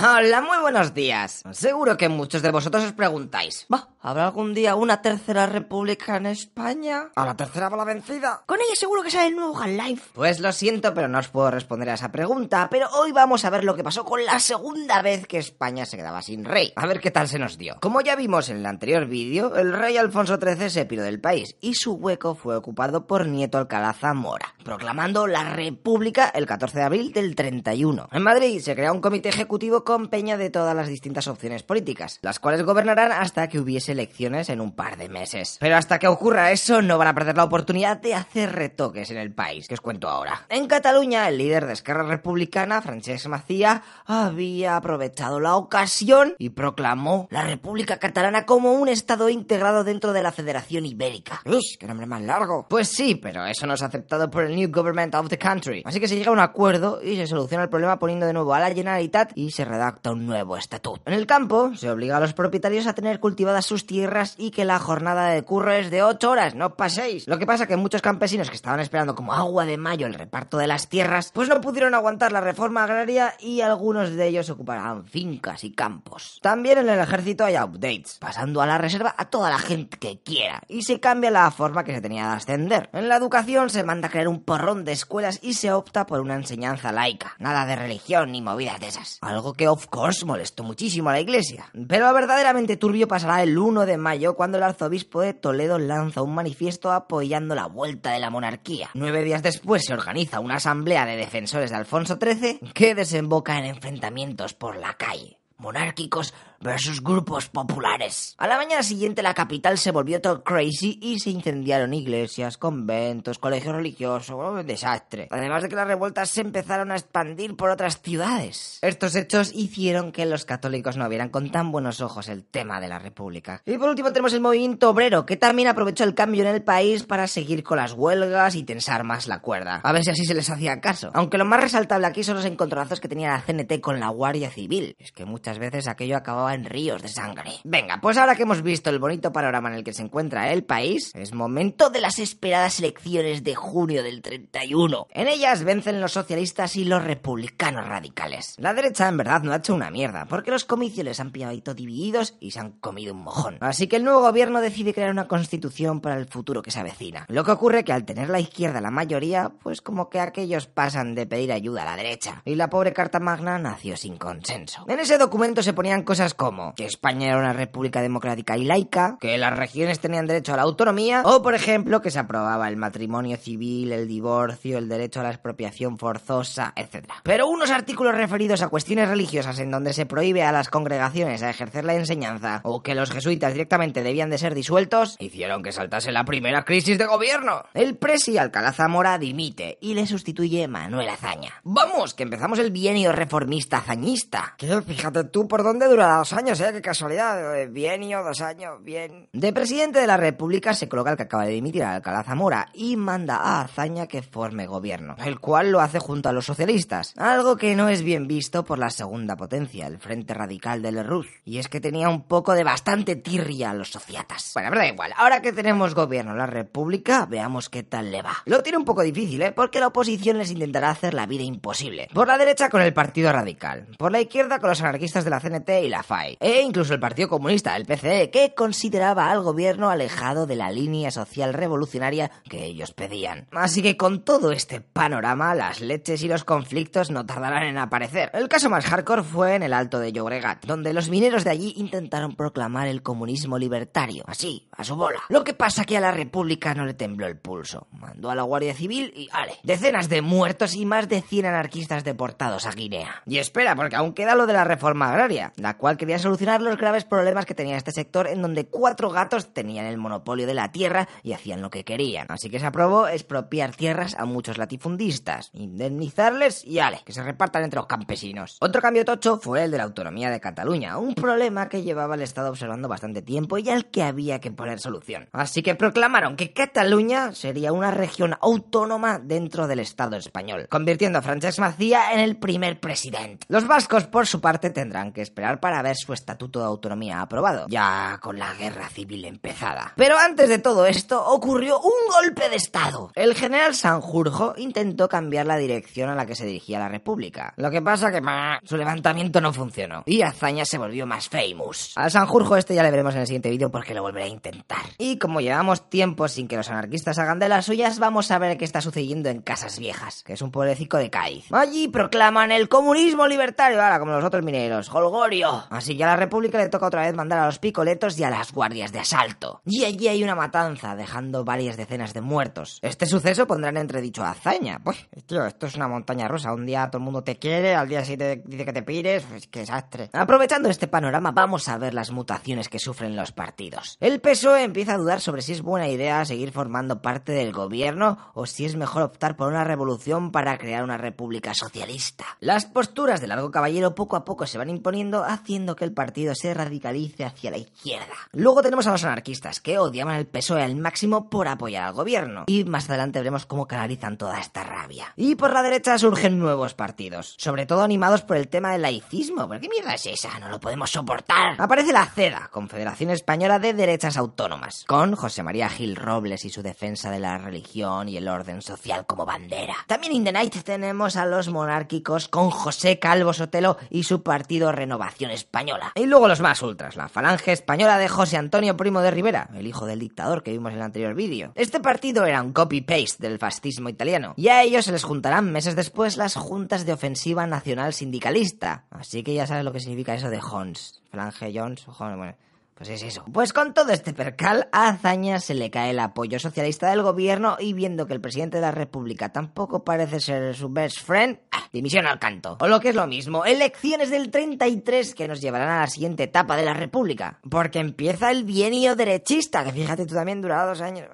Hola, muy buenos días. Seguro que muchos de vosotros os preguntáis, ¿va? ¿Habrá algún día una tercera república en España? ¿A la tercera va la vencida? Con ella seguro que sale el nuevo Half-Life. Pues lo siento, pero no os puedo responder a esa pregunta, pero hoy vamos a ver lo que pasó con la segunda vez que España se quedaba sin rey. A ver qué tal se nos dio. Como ya vimos en el anterior vídeo, el rey Alfonso XIII se piró del país y su hueco fue ocupado por Nieto Alcalá Zamora, proclamando la república el 14 de abril del 31. En Madrid se crea un comité ejecutivo con peña de todas las distintas opciones políticas, las cuales gobernarán hasta que hubiese elecciones en un par de meses. Pero hasta que ocurra eso, no van a perder la oportunidad de hacer retoques en el país, que os cuento ahora. En Cataluña, el líder de Esquerra Republicana, Francesc Macía, había aprovechado la ocasión y proclamó la República Catalana como un estado integrado dentro de la Federación Ibérica. ¡Uy, qué nombre más largo! Pues sí, pero eso no es aceptado por el New Government of the Country. Así que se llega a un acuerdo y se soluciona el problema poniendo de nuevo a la Generalitat y se redacta un nuevo estatuto. En el campo, se obliga a los propietarios a tener cultivadas sus tierras y que la jornada de curro es de 8 horas, no paséis. Lo que pasa que muchos campesinos que estaban esperando como agua de mayo el reparto de las tierras, pues no pudieron aguantar la reforma agraria y algunos de ellos ocuparán fincas y campos. También en el ejército hay updates, pasando a la reserva a toda la gente que quiera y se cambia la forma que se tenía de ascender. En la educación se manda a crear un porrón de escuelas y se opta por una enseñanza laica, nada de religión ni movidas de esas. Algo que of course molestó muchísimo a la iglesia. Pero verdaderamente turbio pasará el 1 de mayo cuando el arzobispo de Toledo lanza un manifiesto apoyando la vuelta de la monarquía. Nueve días después se organiza una asamblea de defensores de Alfonso XIII que desemboca en enfrentamientos por la calle monárquicos versus grupos populares. A la mañana siguiente la capital se volvió todo crazy y se incendiaron iglesias, conventos, colegios religiosos, un desastre. Además de que las revueltas se empezaron a expandir por otras ciudades. Estos hechos hicieron que los católicos no vieran con tan buenos ojos el tema de la república. Y por último tenemos el movimiento obrero, que también aprovechó el cambio en el país para seguir con las huelgas y tensar más la cuerda. A ver si así se les hacía caso. Aunque lo más resaltable aquí son los encontronazos que tenía la CNT con la Guardia Civil. Es que muchas veces aquello acababa en ríos de sangre. Venga, pues ahora que hemos visto el bonito panorama en el que se encuentra el país, es momento de las esperadas elecciones de junio del 31. En ellas vencen los socialistas y los republicanos radicales. La derecha en verdad no ha hecho una mierda, porque los comicios les han pillado divididos y se han comido un mojón. Así que el nuevo gobierno decide crear una constitución para el futuro que se avecina. Lo que ocurre que al tener la izquierda la mayoría, pues como que aquellos pasan de pedir ayuda a la derecha. Y la pobre Carta Magna nació sin consenso. En ese documento se ponían cosas como que España era una república democrática y laica, que las regiones tenían derecho a la autonomía, o por ejemplo que se aprobaba el matrimonio civil, el divorcio, el derecho a la expropiación forzosa, etc. Pero unos artículos referidos a cuestiones religiosas en donde se prohíbe a las congregaciones a ejercer la enseñanza, o que los jesuitas directamente debían de ser disueltos, hicieron que saltase la primera crisis de gobierno. El presi Alcalá Zamora dimite y le sustituye Manuel Azaña. Vamos, que empezamos el bienio reformista azañista. Que fíjate tú por dónde dura años, eh, qué casualidad. Eh, Bienio, dos años, bien. De presidente de la República se coloca el que acaba de dimitir a Alcalá Zamora y manda a Azaña que forme gobierno, el cual lo hace junto a los socialistas, algo que no es bien visto por la segunda potencia, el Frente Radical del Rus, y es que tenía un poco de bastante tirria a los sociatas. Bueno, pero da igual, ahora que tenemos gobierno en la República, veamos qué tal le va. Lo tiene un poco difícil, ¿eh? Porque la oposición les intentará hacer la vida imposible. Por la derecha con el Partido Radical, por la izquierda con los anarquistas de la CNT y la E incluso el Partido Comunista, el PCE, que consideraba al gobierno alejado de la línea social revolucionaria que ellos pedían. Así que con todo este panorama, las leches y los conflictos no tardarán en aparecer. El caso más hardcore fue en el Alto de Llobregat, donde los mineros de allí intentaron proclamar el comunismo libertario, así, a su bola. Lo que pasa que a la República no le tembló el pulso. Mandó a la Guardia Civil y, ale, decenas de muertos y más de 100 anarquistas deportados a Guinea. Y espera, porque aún queda lo de la reforma agraria, la cual solucionar los graves problemas que tenía este sector en donde cuatro gatos tenían el monopolio de la tierra y hacían lo que querían. Así que se aprobó expropiar tierras a muchos latifundistas, indemnizarles y ale, que se repartan entre los campesinos. Otro cambio tocho fue el de la autonomía de Cataluña, un problema que llevaba el Estado observando bastante tiempo y al que había que poner solución. Así que proclamaron que Cataluña sería una región autónoma dentro del Estado español, convirtiendo a Francesc Macía en el primer presidente. Los vascos, por su parte, tendrán que esperar para ver su estatuto de autonomía aprobado, ya con la guerra civil empezada. Pero antes de todo esto, ocurrió un golpe de Estado. El general Sanjurjo intentó cambiar la dirección a la que se dirigía la República. Lo que pasa que su levantamiento no funcionó y Azaña se volvió más famous. Al Sanjurjo este ya le veremos en el siguiente vídeo porque lo volveré a intentar. Y como llevamos tiempo sin que los anarquistas hagan de las suyas, vamos a ver qué está sucediendo en Casas Viejas, que es un pueblecito de Cádiz. Allí proclaman el comunismo libertario, ahora como los otros mineros, Holgorio. Así que a la República le toca otra vez mandar a los picoletos y a las guardias de asalto. Y allí hay una matanza, dejando varias decenas de muertos. Este suceso pondrá en entredicho a Hazaña. Pues, tío, esto es una montaña rusa. Un día todo el mundo te quiere, al día siguiente dice que te pires. Pues qué desastre. Aprovechando este panorama, vamos a ver las mutaciones que sufren los partidos. El PSOE empieza a dudar sobre si es buena idea seguir formando parte del gobierno o si es mejor optar por una revolución para crear una república socialista. Las posturas de Largo Caballero poco a poco se van imponiendo, haciendo que el partido se radicalice hacia la izquierda. Luego tenemos a los anarquistas, que odiaban el PSOE al máximo por apoyar al gobierno. Y más adelante veremos cómo canalizan toda esta rabia. Y por la derecha surgen nuevos partidos, sobre todo animados por el tema del laicismo. ¿Pero qué mierda es esa? No lo podemos soportar. Aparece la CEDA, Confederación Española de Derechas Autónomas, con José María Gil Robles y su defensa de la religión y el orden social como bandera. También in the night tenemos a los monárquicos con José Calvo Sotelo y su partido Renovación Española. Y luego los más ultras, la Falange Española de José Antonio Primo de Rivera, el hijo del dictador que vimos en el anterior vídeo. Este partido era un copy-paste del fascismo italiano, y a ellos se les juntarán meses después las juntas de ofensiva nacional sindicalista. Así que ya sabes lo que significa eso de Hons. Falange Jones, bueno, pues es eso. Pues con todo este percal, a Azaña se le cae el apoyo socialista del gobierno y viendo que el presidente de la República tampoco parece ser su best friend, ¡ah! dimisión al canto. O lo que es lo mismo, elecciones del 33 que nos llevarán a la siguiente etapa de la República. Porque empieza el bienio derechista, que fíjate tú también durará dos años.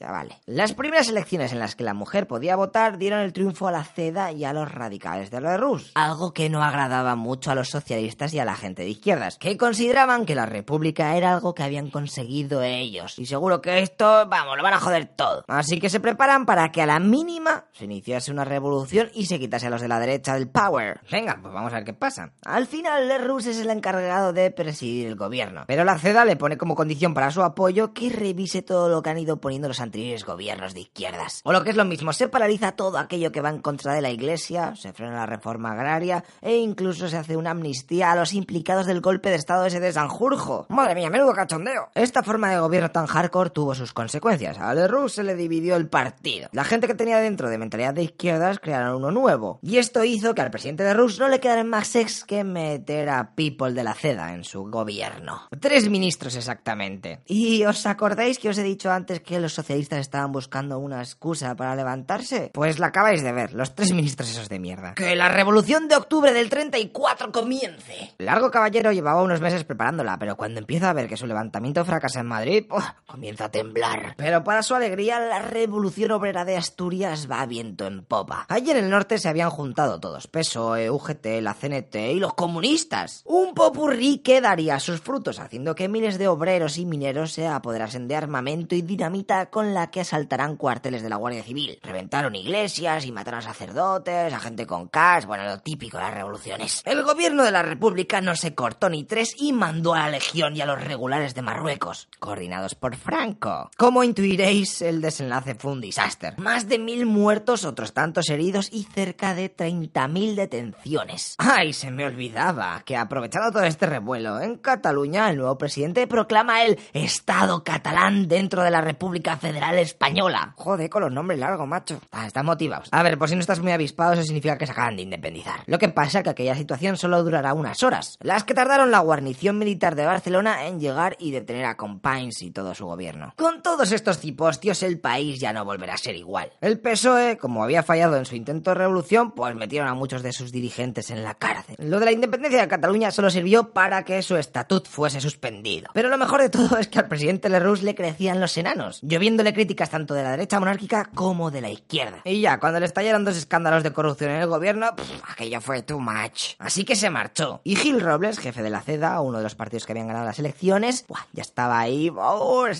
Ya vale. Las primeras elecciones en las que la mujer podía votar dieron el triunfo a la CEDA y a los radicales de la Rus, algo que no agradaba mucho a los socialistas y a la gente de izquierdas, que consideraban que la república era algo que habían conseguido ellos, y seguro que esto, vamos, lo van a joder todo. Así que se preparan para que a la mínima se iniciase una revolución y se quitase a los de la derecha del power. Venga, pues vamos a ver qué pasa. Al final, la Rus es el encargado de presidir el gobierno, pero la CEDA le pone como condición para su apoyo que revise todo lo que han ido poniendo los gobiernos de izquierdas. O lo que es lo mismo, se paraliza todo aquello que va en contra de la Iglesia, se frena la reforma agraria e incluso se hace una amnistía a los implicados del golpe de Estado ese de Sanjurjo. Madre mía, menudo cachondeo. Esta forma de gobierno tan hardcore tuvo sus consecuencias. A Leroux se le dividió el partido. La gente que tenía dentro de mentalidad de izquierdas crearon uno nuevo. Y esto hizo que al presidente de Rus no le quedara más sex que meter a People de la CEDA en su gobierno. Tres ministros exactamente. ¿Y os acordáis que os he dicho antes que los socialistas estaban buscando una excusa para levantarse? Pues la acabáis de ver, los tres ministros esos de mierda. Que la revolución de octubre del 34 comience. Largo Caballero llevaba unos meses preparándola, pero cuando empieza a ver que su levantamiento fracasa en Madrid, comienza a temblar. Pero para su alegría, la revolución obrera de Asturias va a viento en popa. Allí en el norte se habían juntado todos, PSOE, UGT, la CNT y los comunistas. Un popurrí que daría sus frutos, haciendo que miles de obreros y mineros se apoderasen de armamento y dinamita con la que asaltarán cuarteles de la Guardia Civil. Reventaron iglesias y mataron a sacerdotes, a gente con cash, bueno, lo típico de las revoluciones. El gobierno de la República no se cortó ni tres y mandó a la Legión y a los regulares de Marruecos, coordinados por Franco. Como intuiréis, el desenlace fue un desastre. Más de mil muertos, otros tantos heridos y cerca de 30.000 detenciones. ¡Ay, se me olvidaba! Que aprovechando todo este revuelo, en Cataluña el nuevo presidente proclama el Estado catalán dentro de la República Federal Española. Joder, con los nombres largos, macho. Ah, están motivados. A ver, por si no estás muy avispado, eso significa que se acaban de independizar. Lo que pasa es que aquella situación solo durará unas horas, las que tardaron la guarnición militar de Barcelona en llegar y detener a Companys y todo su gobierno. Con todos estos cipostios, el país ya no volverá a ser igual. El PSOE, como había fallado en su intento de revolución, pues metieron a muchos de sus dirigentes en la cárcel. Lo de la independencia de Cataluña solo sirvió para que su estatut fuese suspendido. Pero lo mejor de todo es que al presidente Lerroux le crecían los enanos, lloviéndole críticas tanto de la derecha monárquica como de la izquierda. Y ya, cuando le estallaron dos escándalos de corrupción en el gobierno, aquello fue too much. Así que se marchó. Y Gil Robles, jefe de la CEDA, uno de los partidos que habían ganado las elecciones, ya estaba ahí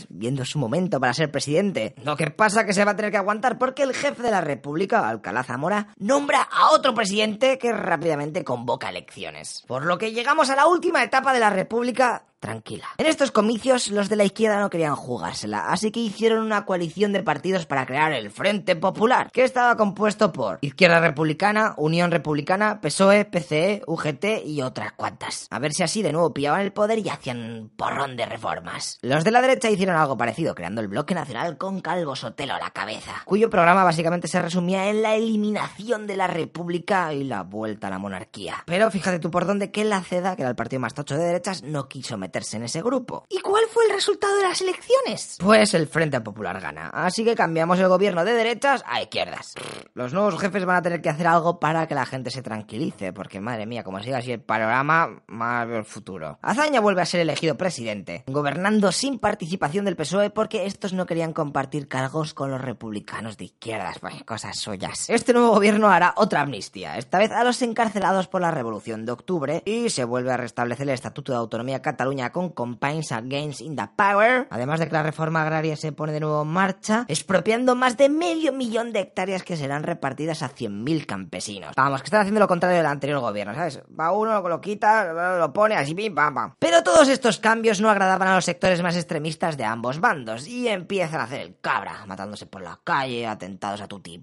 viendo su momento para ser presidente. Lo que pasa que se va a tener que aguantar porque el jefe de la República, Alcalá Zamora, nombra a otro presidente que rápidamente convoca elecciones. Por lo que llegamos a la última etapa de la República tranquila. En estos comicios los de la izquierda no querían jugársela, así que hicieron una coalición de partidos para crear el Frente Popular, que estaba compuesto por Izquierda Republicana, Unión Republicana, PSOE, PCE, UGT y otras cuantas. A ver si así de nuevo pillaban el poder y hacían porrón de reformas. Los de la derecha hicieron algo parecido, creando el Bloque Nacional con Calvo Sotelo a la cabeza, cuyo programa básicamente se resumía en la eliminación de la República y la vuelta a la monarquía. Pero fíjate tú por dónde que la CEDA, que era el partido más tocho de derechas, no quiso meter en ese grupo. ¿Y cuál fue el resultado de las elecciones? Pues el Frente Popular gana, así que cambiamos el gobierno de derechas a izquierdas. Los nuevos jefes van a tener que hacer algo para que la gente se tranquilice, porque madre mía, como siga así el panorama, más el futuro. Azaña vuelve a ser elegido presidente, gobernando sin participación del PSOE porque estos no querían compartir cargos con los republicanos de izquierdas, pues cosas suyas. Este nuevo gobierno hará otra amnistía, esta vez a los encarcelados por la Revolución de Octubre, y se vuelve a restablecer el Estatuto de Autonomía Cataluña con Campaigns Against in the Power, además de que la reforma agraria se pone de nuevo en marcha, expropiando más de medio millón de hectáreas que serán repartidas a 100.000 campesinos. Vamos, que están haciendo lo contrario del anterior gobierno, ¿sabes? Va uno, lo quita, lo pone así, pim, pam, pam. Pero todos estos cambios no agradaban a los sectores más extremistas de ambos bandos y empiezan a hacer el cabra, matándose por la calle, atentados a tutti,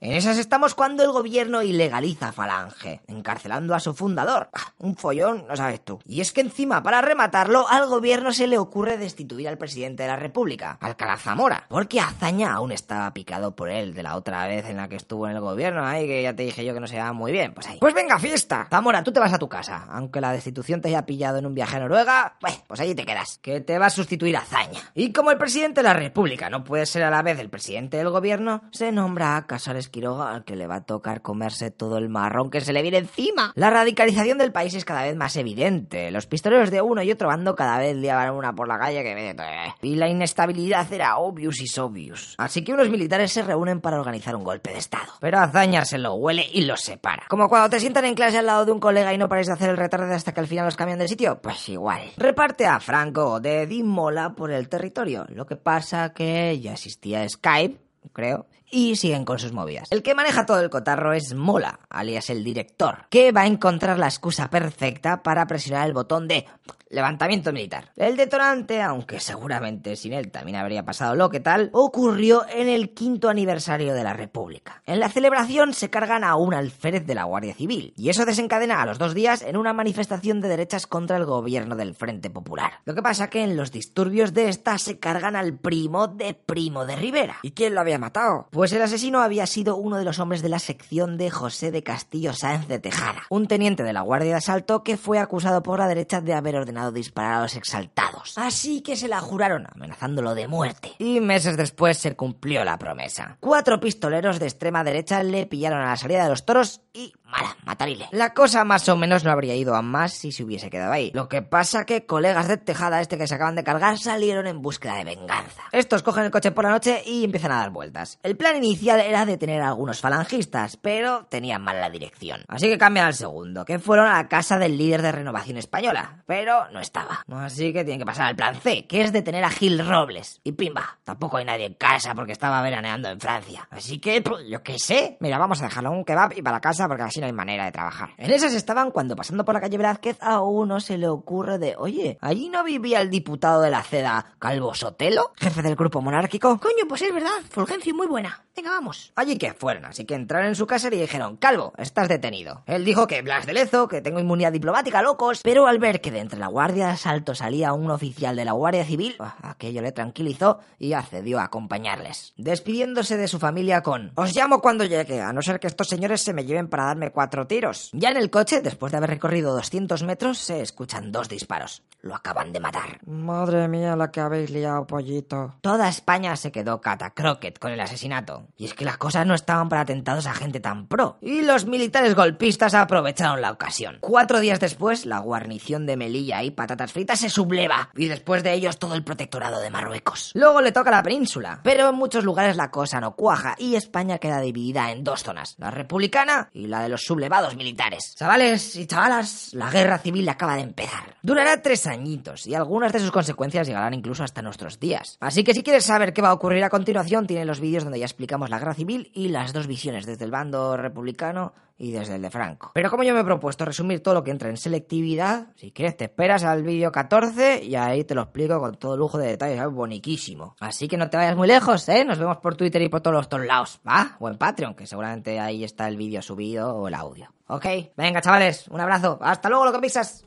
En esas estamos cuando el gobierno ilegaliza Falange, encarcelando a su fundador. Ah, un follón, no sabes tú. Y es que encima para rematarlo, al gobierno se le ocurre destituir al presidente de la República, Alcalá Zamora, porque Azaña aún estaba picado por él de la otra vez en la que estuvo en el gobierno, ahí que ya te dije yo que no se va muy bien, pues ahí. Pues venga, fiesta. Zamora, tú te vas a tu casa, aunque la destitución te haya pillado en un viaje a Noruega, pues, pues allí te quedas, que te va a sustituir Azaña. Y como el presidente de la República no puede ser a la vez el presidente del gobierno, se nombra a Casares Quiroga al que le va a tocar comerse todo el marrón que se le viene encima. La radicalización del país es cada vez más evidente. Los pistoleros de uno y otro bando cada vez liaban una por la calle que me... Y la inestabilidad era obvious y obvious. Así que unos militares se reúnen para organizar un golpe de estado. Pero Azaña se lo huele y los separa. Como cuando te sientan en clase al lado de un colega y no pares de hacer el retardo hasta que al final los cambian de sitio, pues igual. Reparte a Franco de Dimola por el territorio. Lo que pasa que ya existía Skype, creo, y siguen con sus movidas. El que maneja todo el cotarro es Mola, alias el director, que va a encontrar la excusa perfecta para presionar el botón de levantamiento militar. El detonante, aunque seguramente sin él también habría pasado lo que tal, ocurrió en el quinto aniversario de la República. En la celebración se cargan a un alférez de la Guardia Civil, y eso desencadena a los dos días en una manifestación de derechas contra el gobierno del Frente Popular. Lo que pasa que en los disturbios de esta se cargan al primo de Primo de Rivera. ¿Y quién lo había matado? Pues el asesino había sido uno de los hombres de la sección de José de Castillo Sáenz de Tejada, un teniente de la Guardia de Asalto que fue acusado por la derecha de haber ordenado disparar a los exaltados. Así que se la juraron, amenazándolo de muerte. Y meses después se cumplió la promesa. Cuatro pistoleros de extrema derecha le pillaron a la salida de los toros y mala, matarile. La cosa más o menos no habría ido a más si se hubiese quedado ahí. Lo que pasa que colegas de Tejada este que se acaban de cargar salieron en búsqueda de venganza. Estos cogen el coche por la noche y empiezan a dar vueltas. El plan inicial era detener a algunos falangistas, pero tenían mal la dirección. Así que cambian al segundo, que fueron a la casa del líder de Renovación Española, pero no estaba. Así que tienen que pasar al plan C, que es detener a Gil Robles. Y pimba, tampoco hay nadie en casa porque estaba veraneando en Francia. Así que, pues, yo qué sé, mira, vamos a dejarlo un kebab y para casa porque así hay manera de trabajar. En esas estaban cuando pasando por la calle Velázquez a uno se le ocurre de, oye, ¿allí no vivía el diputado de la CEDA, Calvo Sotelo, jefe del grupo monárquico? Coño, pues es verdad, Fulgencio, muy buena. Venga, vamos. Allí que fueron, así que entraron en su casa y dijeron, Calvo, estás detenido. Él dijo que Blas de Lezo, que tengo inmunidad diplomática, locos, pero al ver que de entre la guardia de asalto salía un oficial de la Guardia Civil, aquello le tranquilizó y accedió a acompañarles, despidiéndose de su familia con, os llamo cuando llegue, a no ser que estos señores se me lleven para darme cuatro tiros. Ya en el coche, después de haber recorrido 200 metros, se escuchan dos disparos. Lo acaban de matar. Madre mía, la que habéis liado, pollito. Toda España se quedó catacroquet con el asesinato. Y es que las cosas no estaban para atentados a gente tan pro. Y los militares golpistas aprovecharon la ocasión. Cuatro días después, la guarnición de Melilla y patatas fritas se subleva. Y después de ellos, todo el protectorado de Marruecos. Luego le toca la península. Pero en muchos lugares la cosa no cuaja y España queda dividida en dos zonas. La republicana y la de los sublevados militares. Chavales y chavalas, la guerra civil acaba de empezar. Durará tres añitos y algunas de sus consecuencias llegarán incluso hasta nuestros días. Así que si quieres saber qué va a ocurrir a continuación, tiene los vídeos donde ya explicamos la guerra civil y las dos visiones desde el bando republicano y desde el de Franco. Pero como yo me he propuesto resumir todo lo que entra en selectividad, si quieres te esperas al vídeo 14 y ahí te lo explico con todo lujo de detalles, es boniquísimo. Así que no te vayas muy lejos, ¿eh? Nos vemos por Twitter y por todos los lados, ¿va? O en Patreon, que seguramente ahí está el vídeo subido o el audio. Ok, venga chavales, un abrazo, hasta luego lo que pisas.